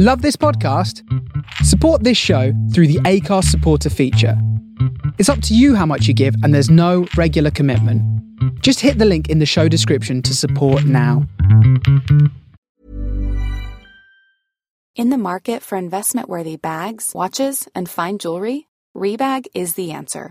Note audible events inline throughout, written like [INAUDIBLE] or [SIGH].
Love this podcast? Support this show through the Acast supporter feature. It's up to you how much you give, and there's no regular commitment. Just hit the link in the show description to support now. In the market for investment worthy bags, watches, and fine jewelry, Rebag is the answer.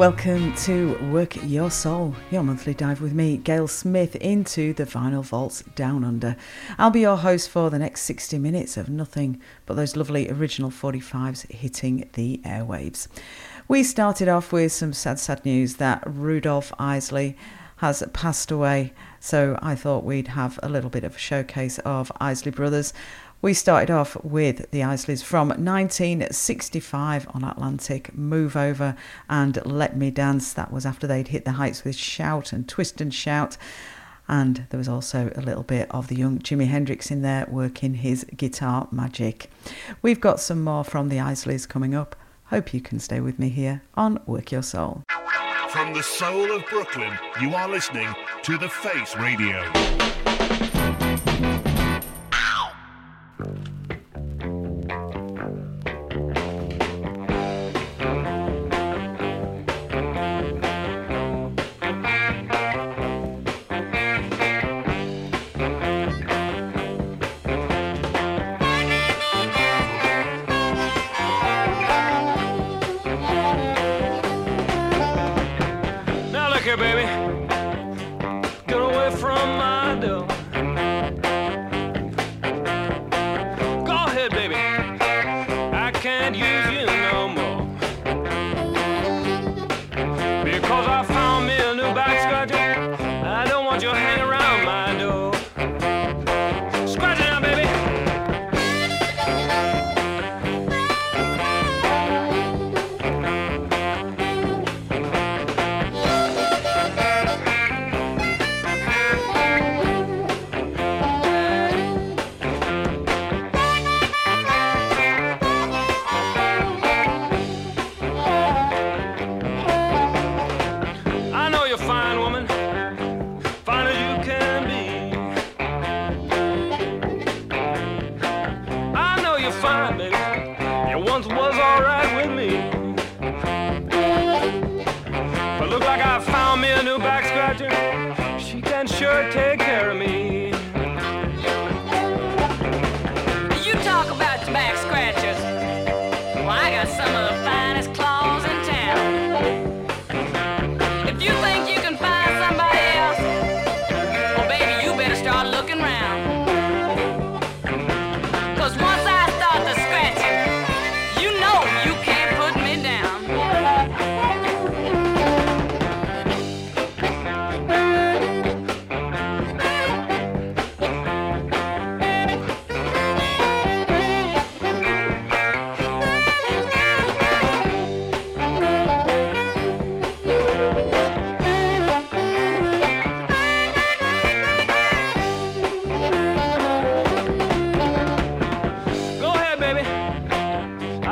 Welcome to Work Your Soul, your monthly dive with me, Gail Smith, into the vinyl vaults down under. I'll be your host for the next 60 minutes of nothing but those lovely original 45s hitting the airwaves. We started off with some sad, sad news that Rudolph Isley has passed away, so I thought we'd have a little bit of a showcase of Isley Brothers. We started off with the Isleys from 1965 on Atlantic, Move Over and Let Me Dance. That was after they'd hit the heights with Shout and Twist and Shout. And there was also a little bit of the young Jimi Hendrix in there working his guitar magic. We've got some more from the Isleys coming up. Hope you can stay with me here on Work Your Soul. From the soul of Brooklyn, you are listening to The Face Radio. Thank you.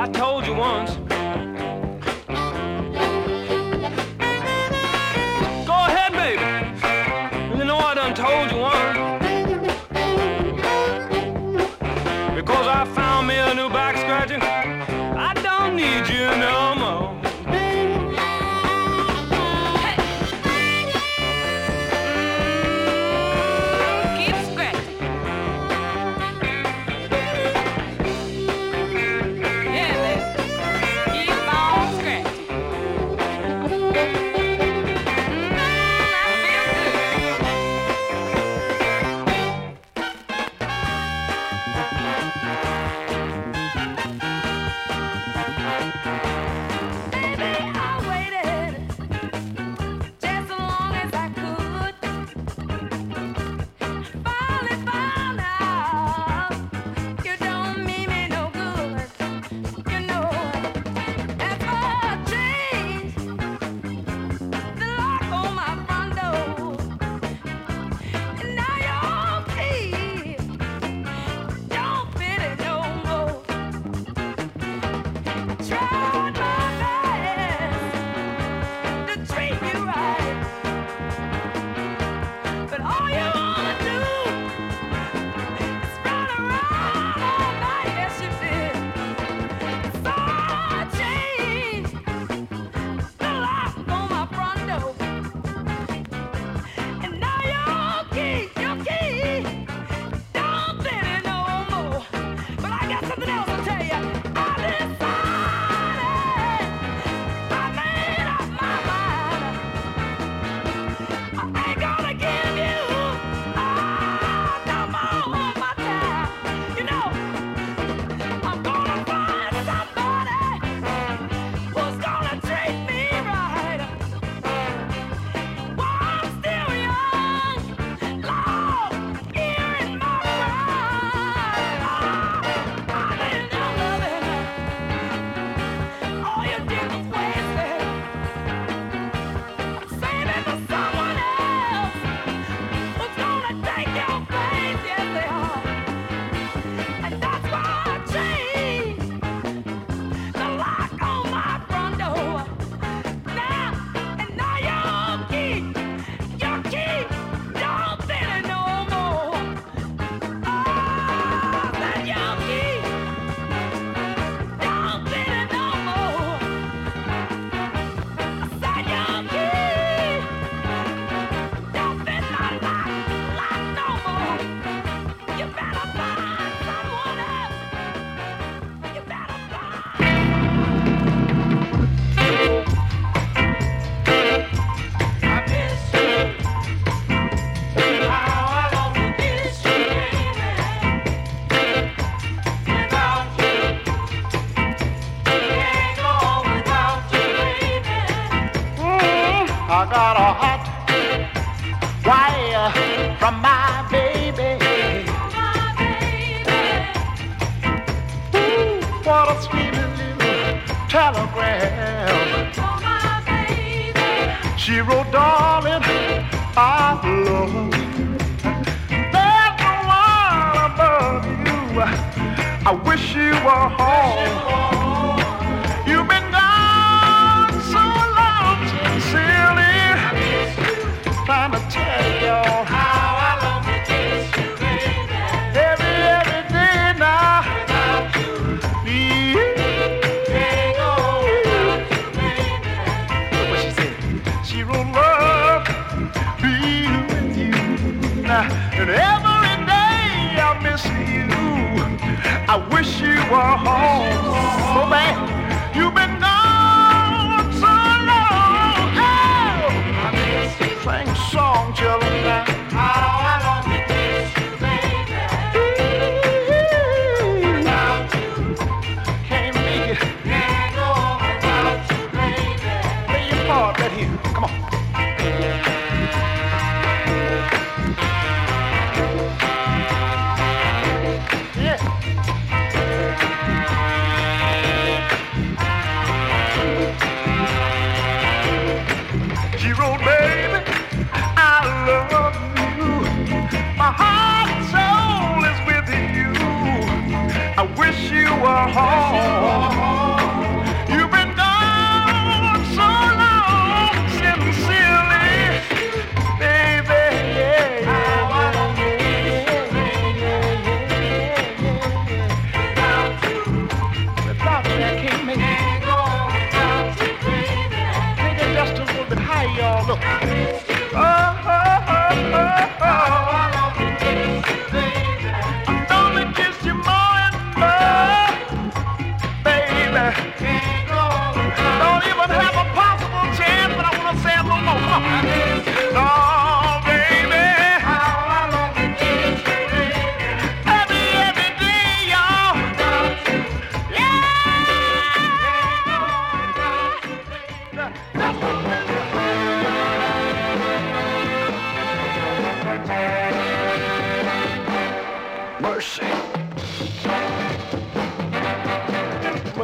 I told you once.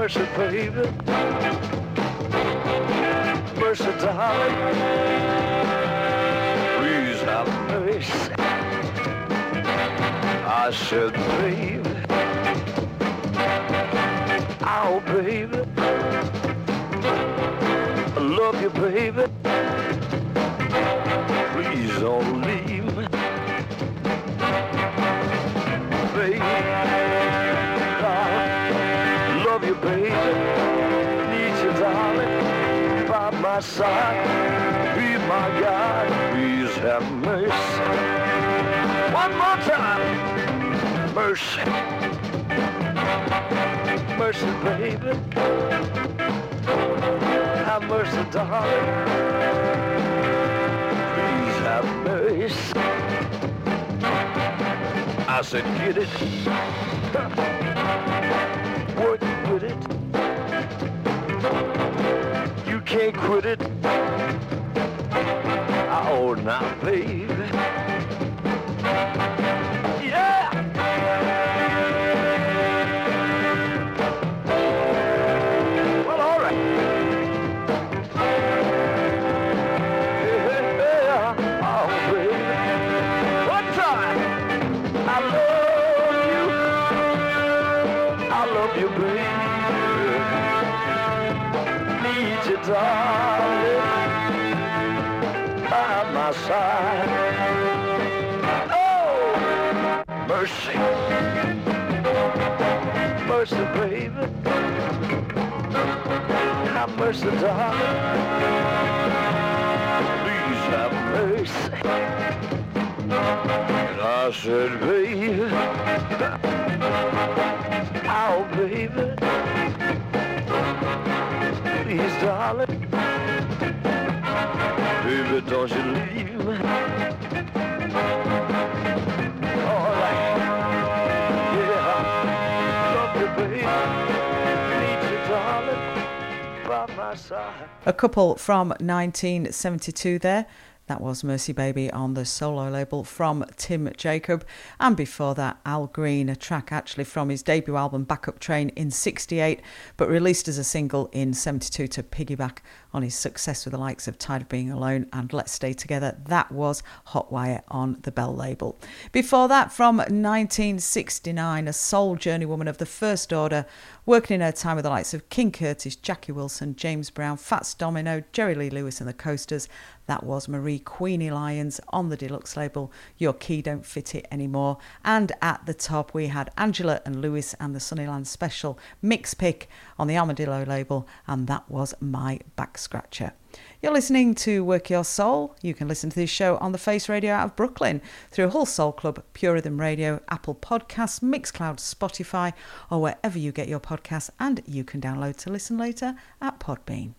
Mercy, baby. Mercy, darling. Please have mercy. I said, baby. Oh, baby. I love you, baby. Please don't leave me. Baby. my side, be my guide, please have mercy. One more time, mercy, mercy, baby, have mercy, darling, please have mercy. I said, get it, [LAUGHS] work with it can't quit it. I ought not, be. mercy, baby. Have mercy, darling. Please have mercy. And I said, baby. Oh, baby. Please, darling. Baby, don't you leave A couple from 1972 there. That was Mercy Baby on the solo label from Tim Jacob. And before that, Al Green, a track actually from his debut album Backup Train in 68, but released as a single in 72 to piggyback on his success with the likes of Tired of Being Alone and Let's Stay Together. That was Hotwire on the Bell label. Before that, from 1969, a soul journey woman of the first order, working in her time with the likes of King Curtis, Jackie Wilson, James Brown, Fats Domino, Jerry Lee Lewis and the Coasters. That was Marie Queenie Lyons on the deluxe label, Your Key Don't Fit It Anymore. And at the top, we had Angela and Lewis and the Sunnyland Special Mix Pick on the Armadillo label, and that was My Back Scratcher. You're listening to Work Your Soul. You can listen to this show on the Face Radio out of Brooklyn through Hull Soul Club, Pure Rhythm Radio, Apple Podcasts, Mixcloud, Spotify, or wherever you get your podcasts. And you can download to listen later at Podbean.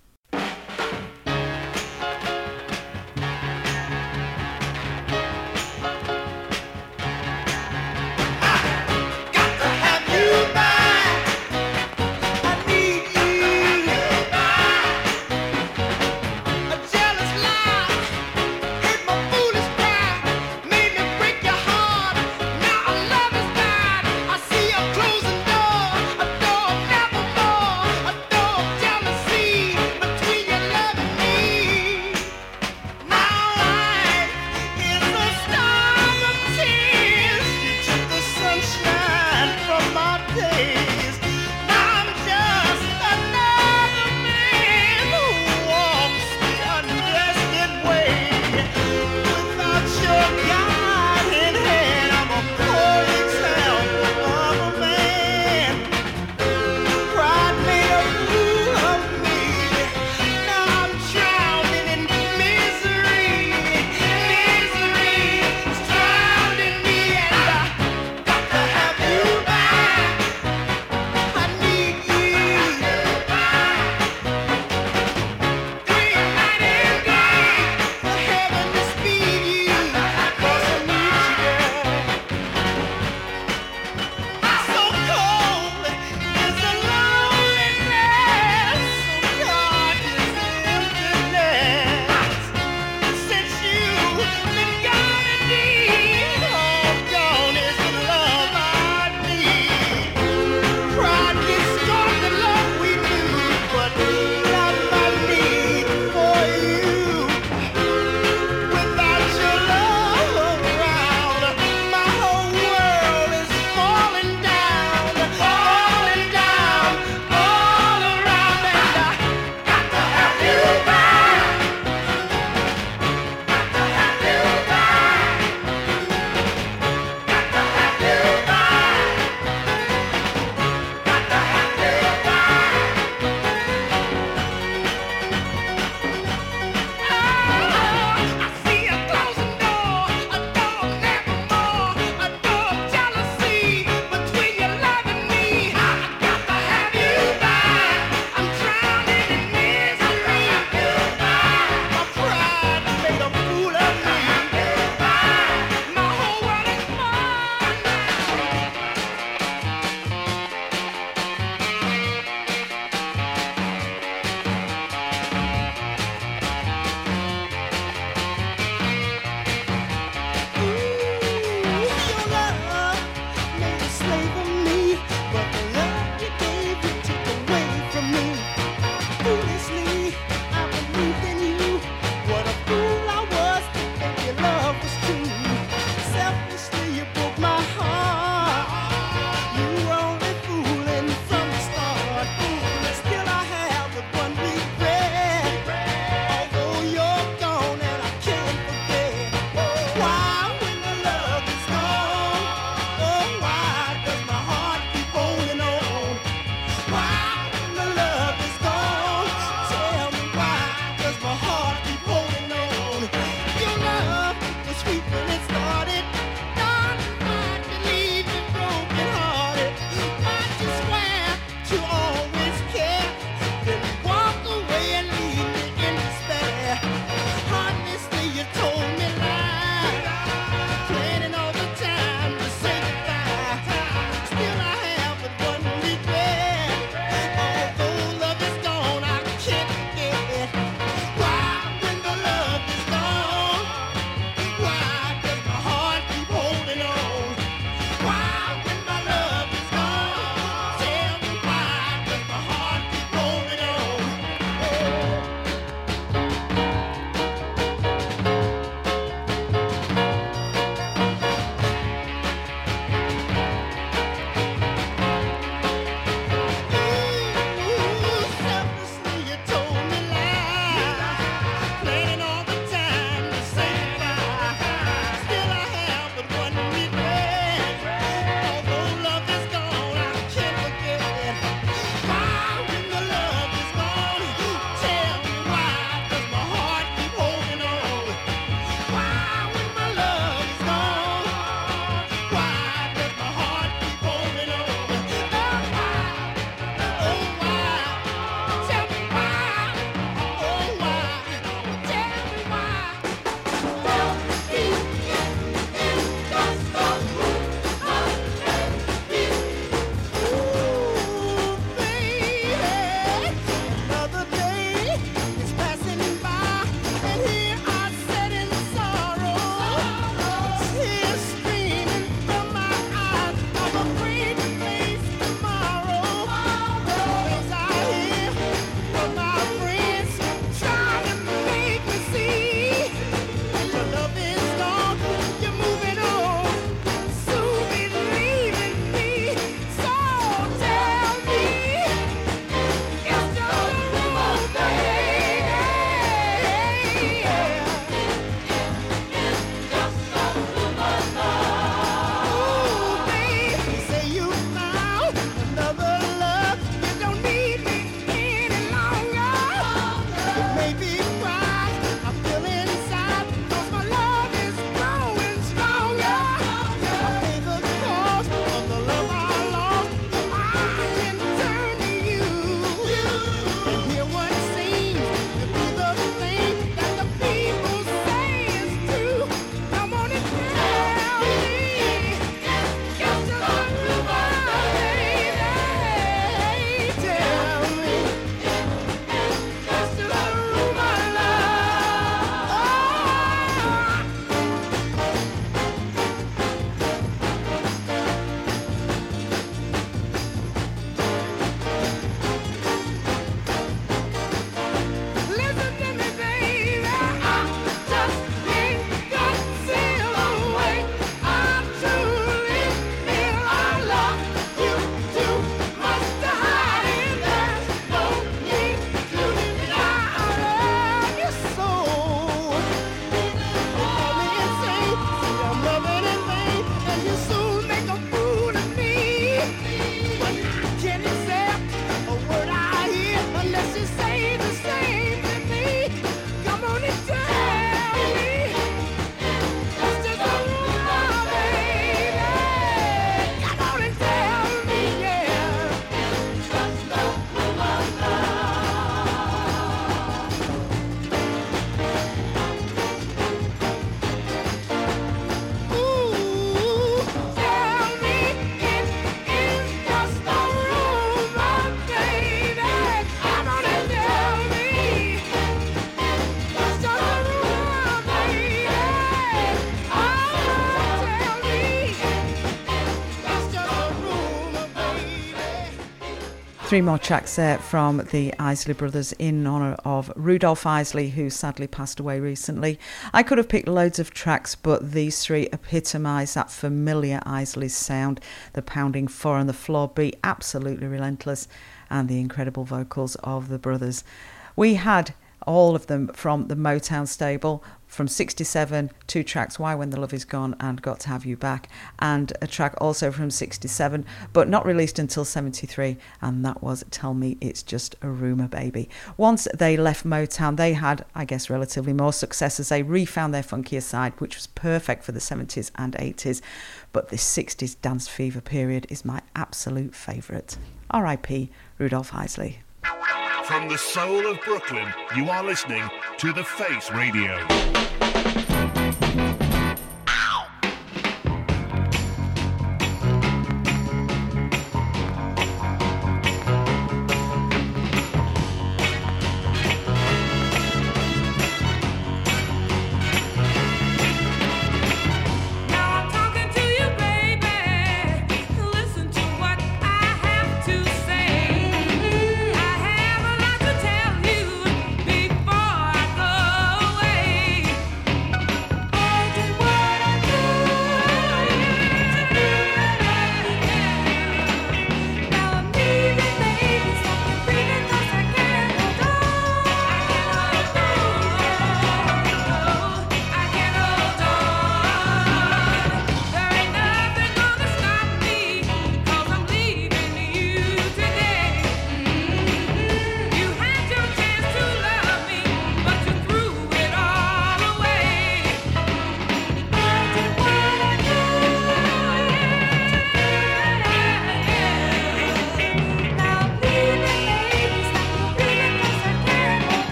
Three more tracks there from the Isley Brothers in honour of Rudolph Isley, who sadly passed away recently. I could have picked loads of tracks, but these three epitomise that familiar Isley sound the pounding four on the floor beat, absolutely relentless, and the incredible vocals of the brothers. We had all of them from the Motown stable from 67 two tracks why when the love is gone and got to have you back and a track also from 67 but not released until 73 and that was tell me it's just a rumor baby. Once they left motown they had i guess relatively more success as they refound their funkier side which was perfect for the 70s and 80s but this 60s dance fever period is my absolute favourite. Rip rudolph isley. From the soul of Brooklyn, you are listening to The Face Radio.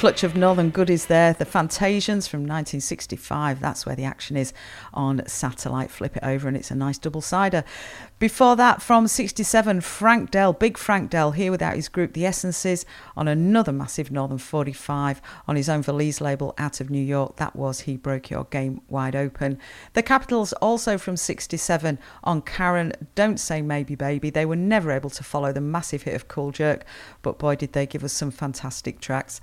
Clutch of northern goodies there. The Fantasians from 1965. That's where the action is on satellite. Flip it over and it's a nice double sider. Before that, from 67, Frank Dell, big Frank Dell, here without his group The Essences, on another massive Northern 45 on his own Valise label out of New York. That was He Broke Your Game Wide Open. The Capitols, also from 67, on Karen, Don't Say Maybe Baby. They were never able to follow the massive hit of Cool Jerk, but boy, did they give us some fantastic tracks.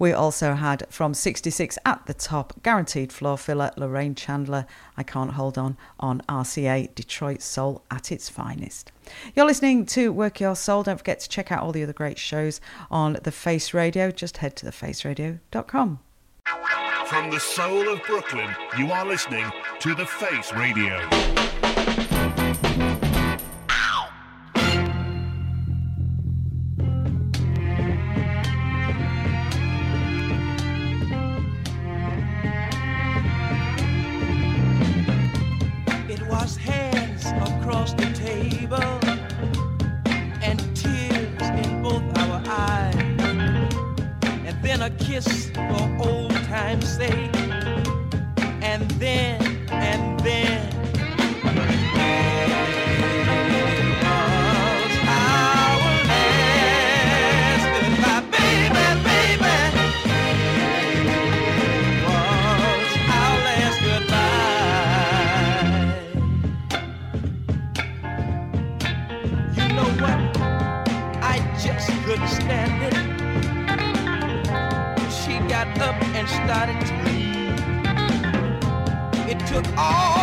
We also had from 66 at the top, guaranteed floor filler, Lorraine Chandler, I Can't Hold On, on RCA, Detroit Soul at its finest. You're listening to Work Your Soul. Don't forget to check out all the other great shows on The Face Radio. Just head to thefaceradio.com. From the soul of Brooklyn, you are listening to The Face Radio. Hands across the table and tears in both our eyes, and then a kiss for old time's sake, and then, and then. Started to. It took all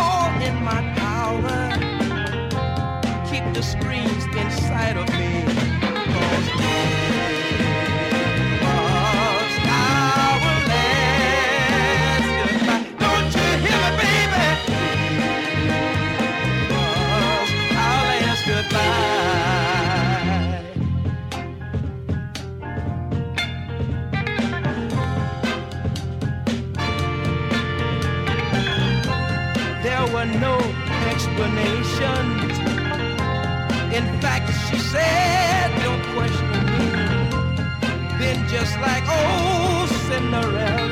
said, Don't question me. Then, just like old Cinderella,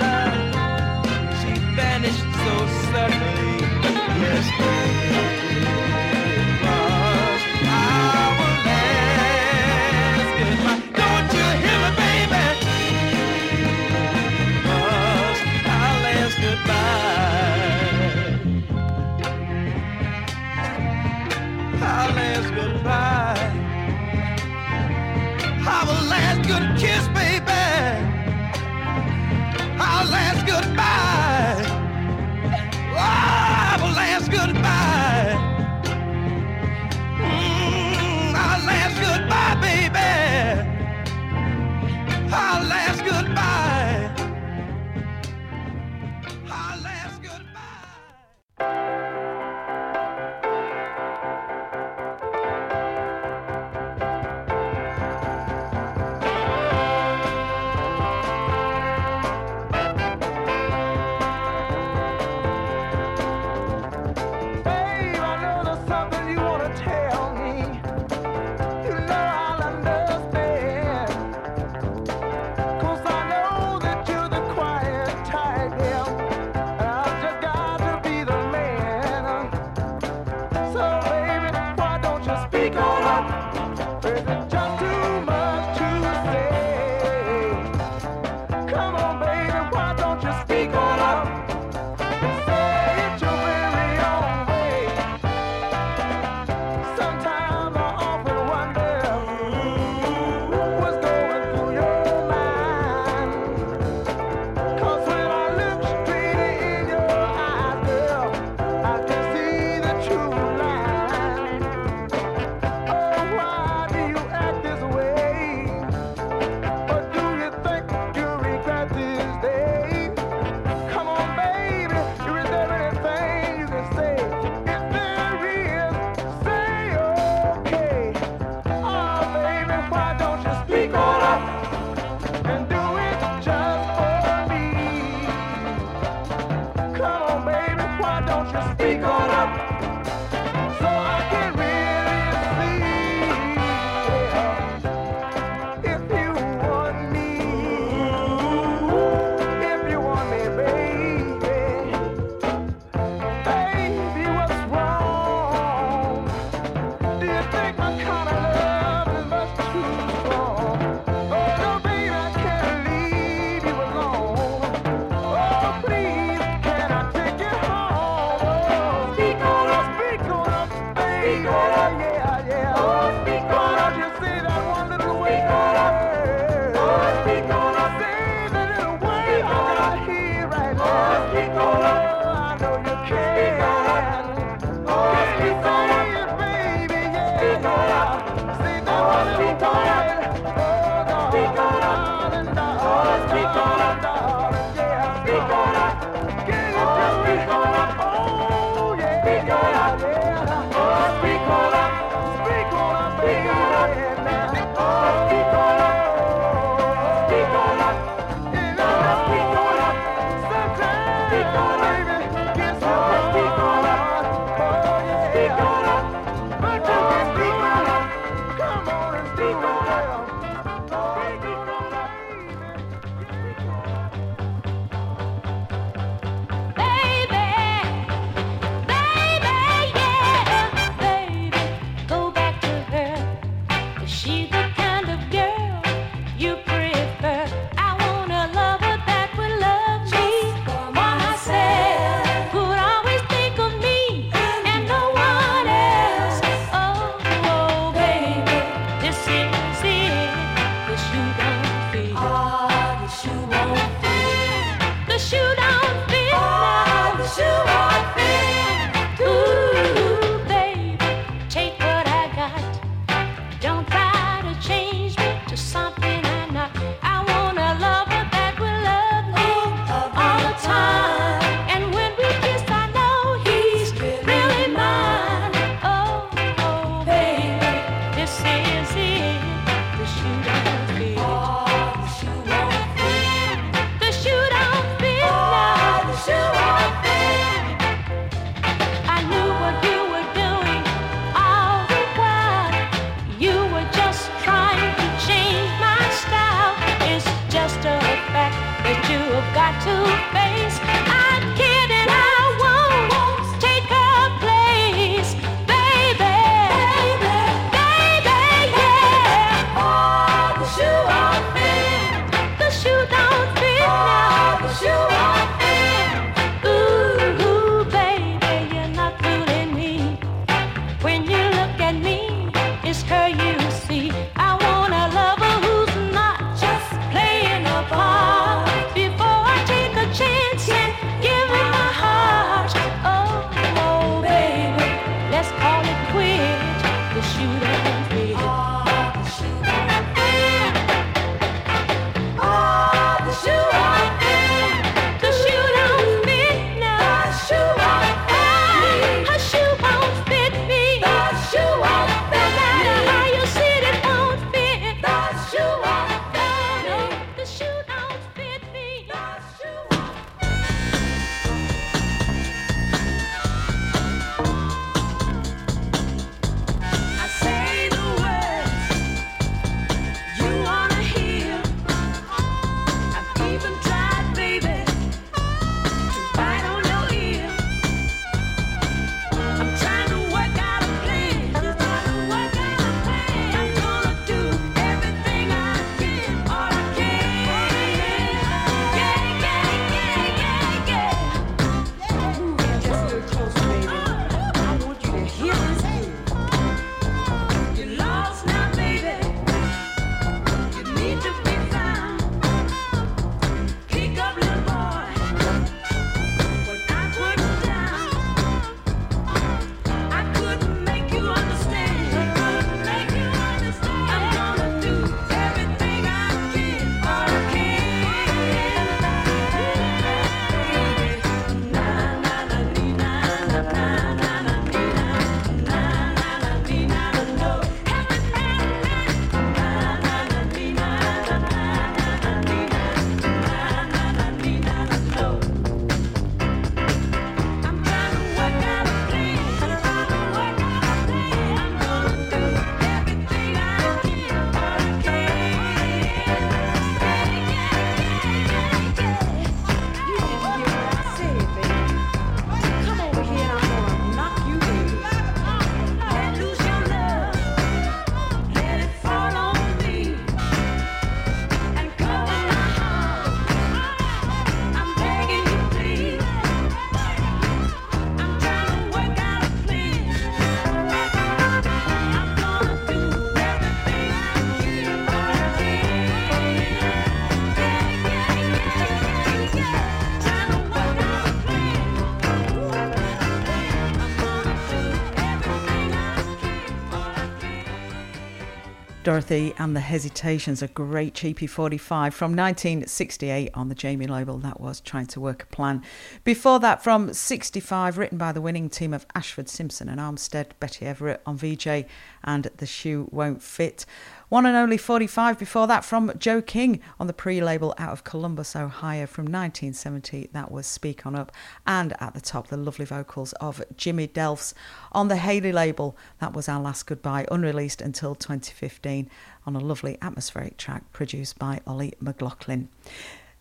Dorothy and the Hesitations, a great cheapy 45 from 1968 on the Jamie label. That was Trying to Work a Plan. Before that, from 65, written by the winning team of Ashford, Simpson and Armstead, Betty Everett on Vee-Jay and The Shoe Won't Fit. One and only 45 before that from Joe King on the pre label out of Columbus, Ohio from 1970. That was Speak On Up. And at the top, the lovely vocals of Jimmy Delphs on the Haley label. That was Our Last Goodbye, unreleased until 2015 on a lovely atmospheric track produced by Ollie McLaughlin.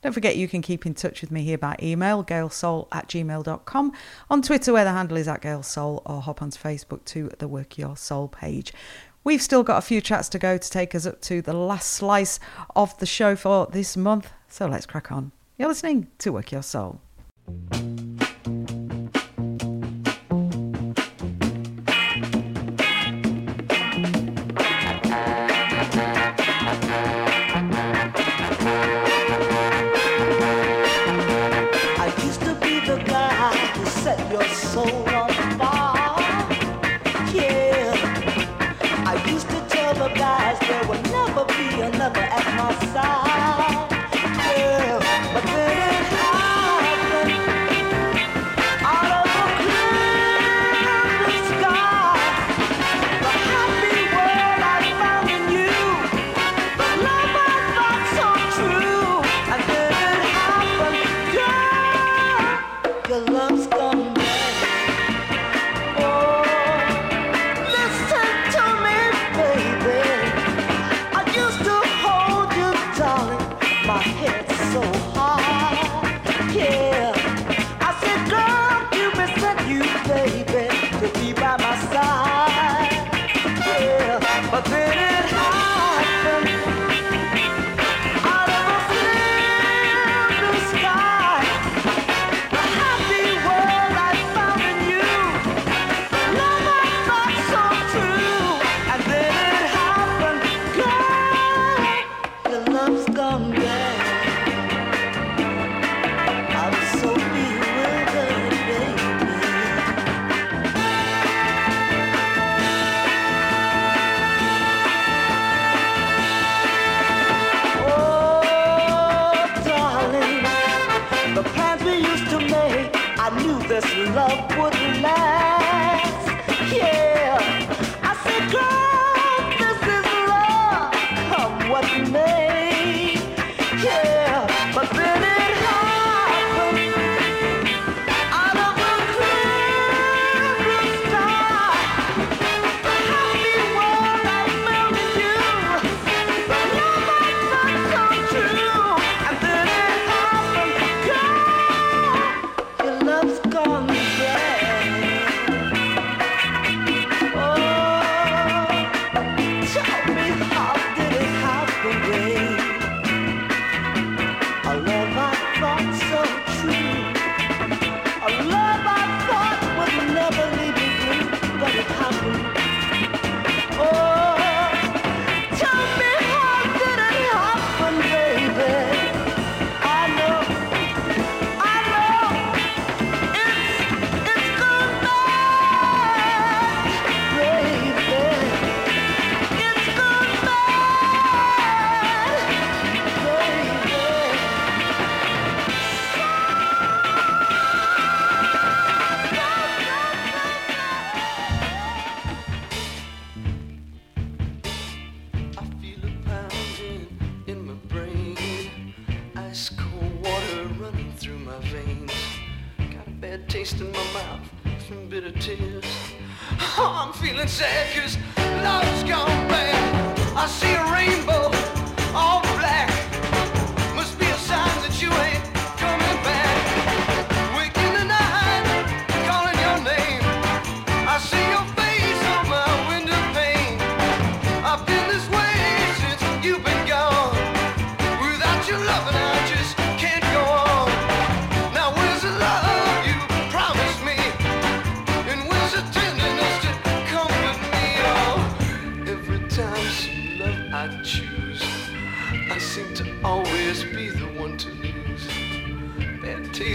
Don't forget you can keep in touch with me here by email, galesoul at gmail.com, on Twitter where the handle is at galesoul, or hop onto Facebook to the Work Your Soul page. We've still got a few chats to go to take us up to the last slice of the show for this month, so let's crack on. You're listening to Work Your Soul. This love would last.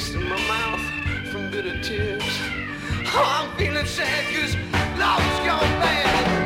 In my mouth from bitter tears. Oh, I'm feeling sad cause love's gone bad.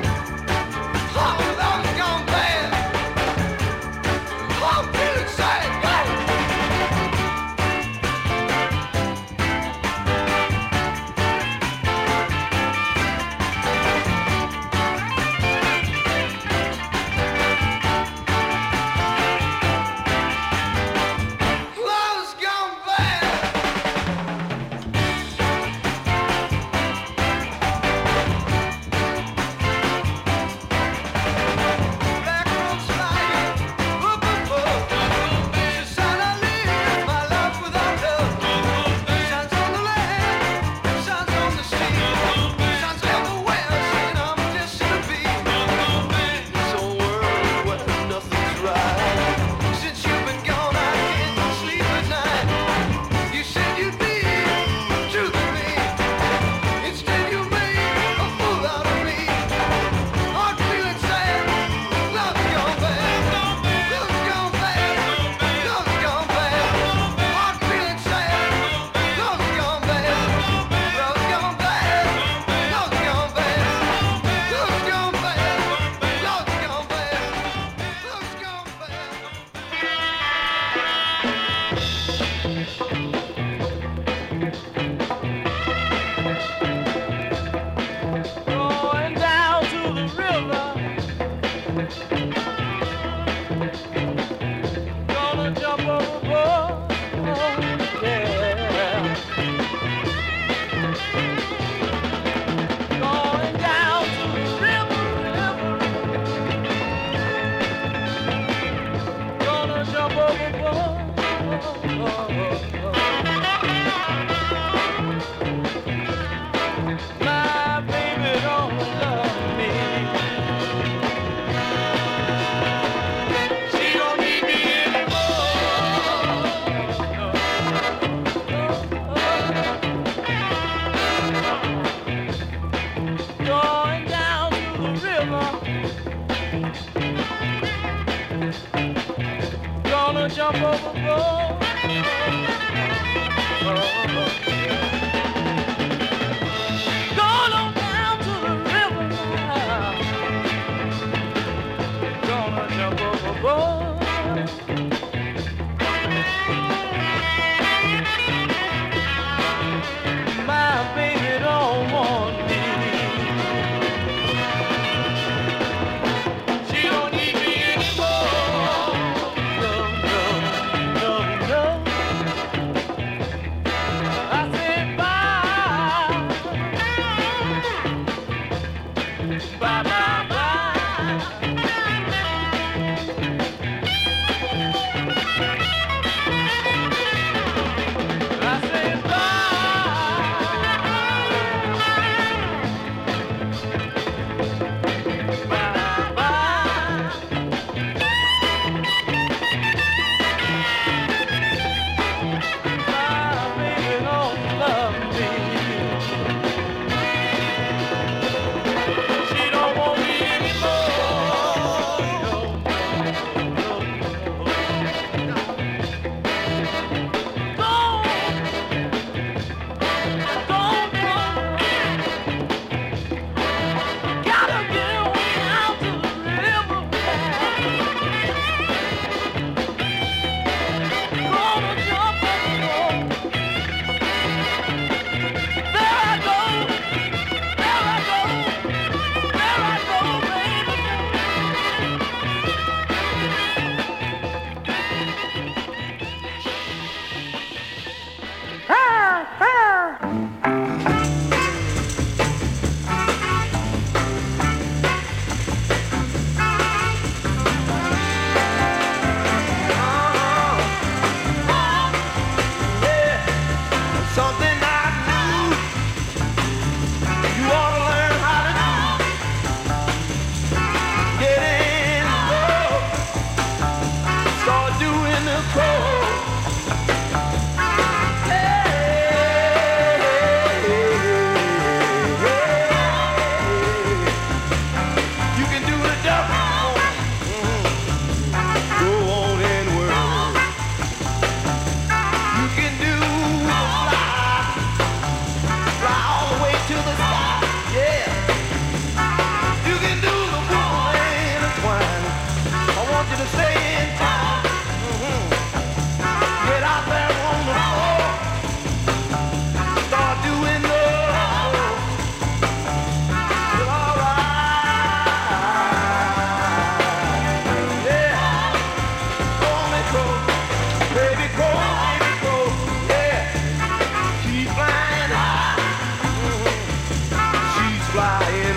flying.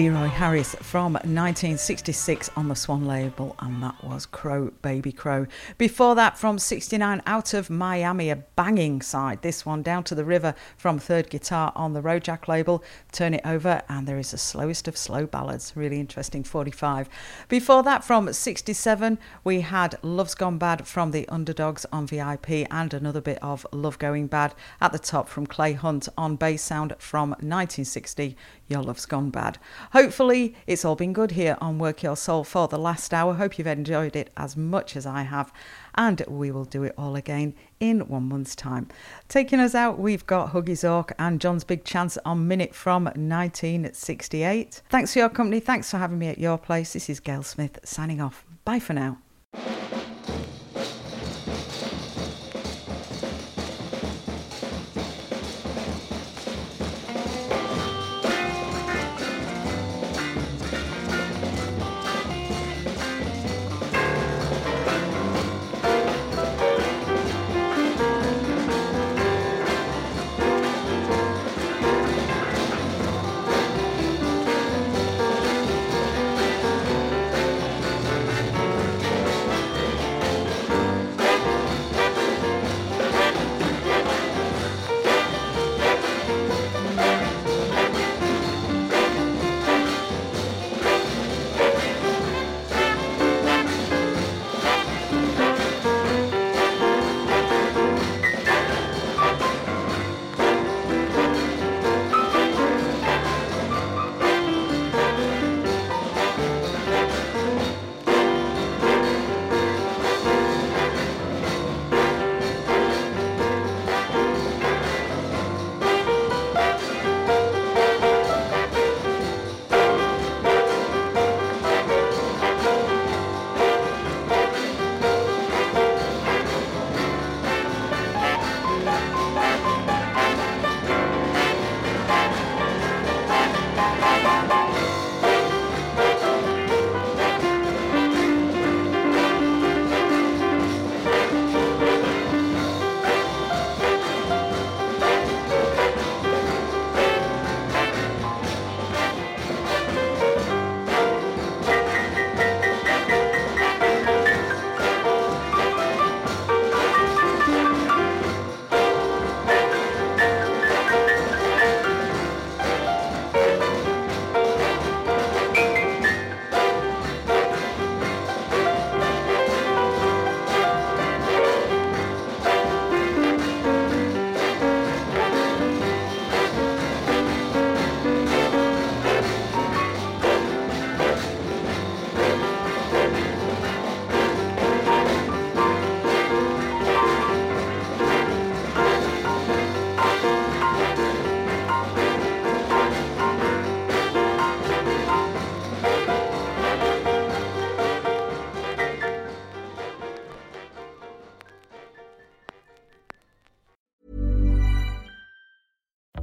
Leroy Harris from 1966 on the Swan label, and that was Crow Baby Crow. Before that, from 69 out of Miami, a banging side. This one down to the river from Third Guitar on the Rojac label. Turn it over, and there is the slowest of slow ballads. Really interesting 45. Before that, from 67, we had Love's Gone Bad from the Underdogs on VIP, and another bit of Love Going Bad at the top from Clay Hunt on bass sound from 1960. Your Love's Gone Bad. Hopefully, it's all been good here on Work Your Soul for the last hour. Hope you've enjoyed it as much as I have, and we will do it all again in one month's time. Taking us out, we've got Huggy Zork and John's Big Chance on Minit from 1968. Thanks for your company. Thanks for having me at your place. This is Gail Smith signing off. Bye for now.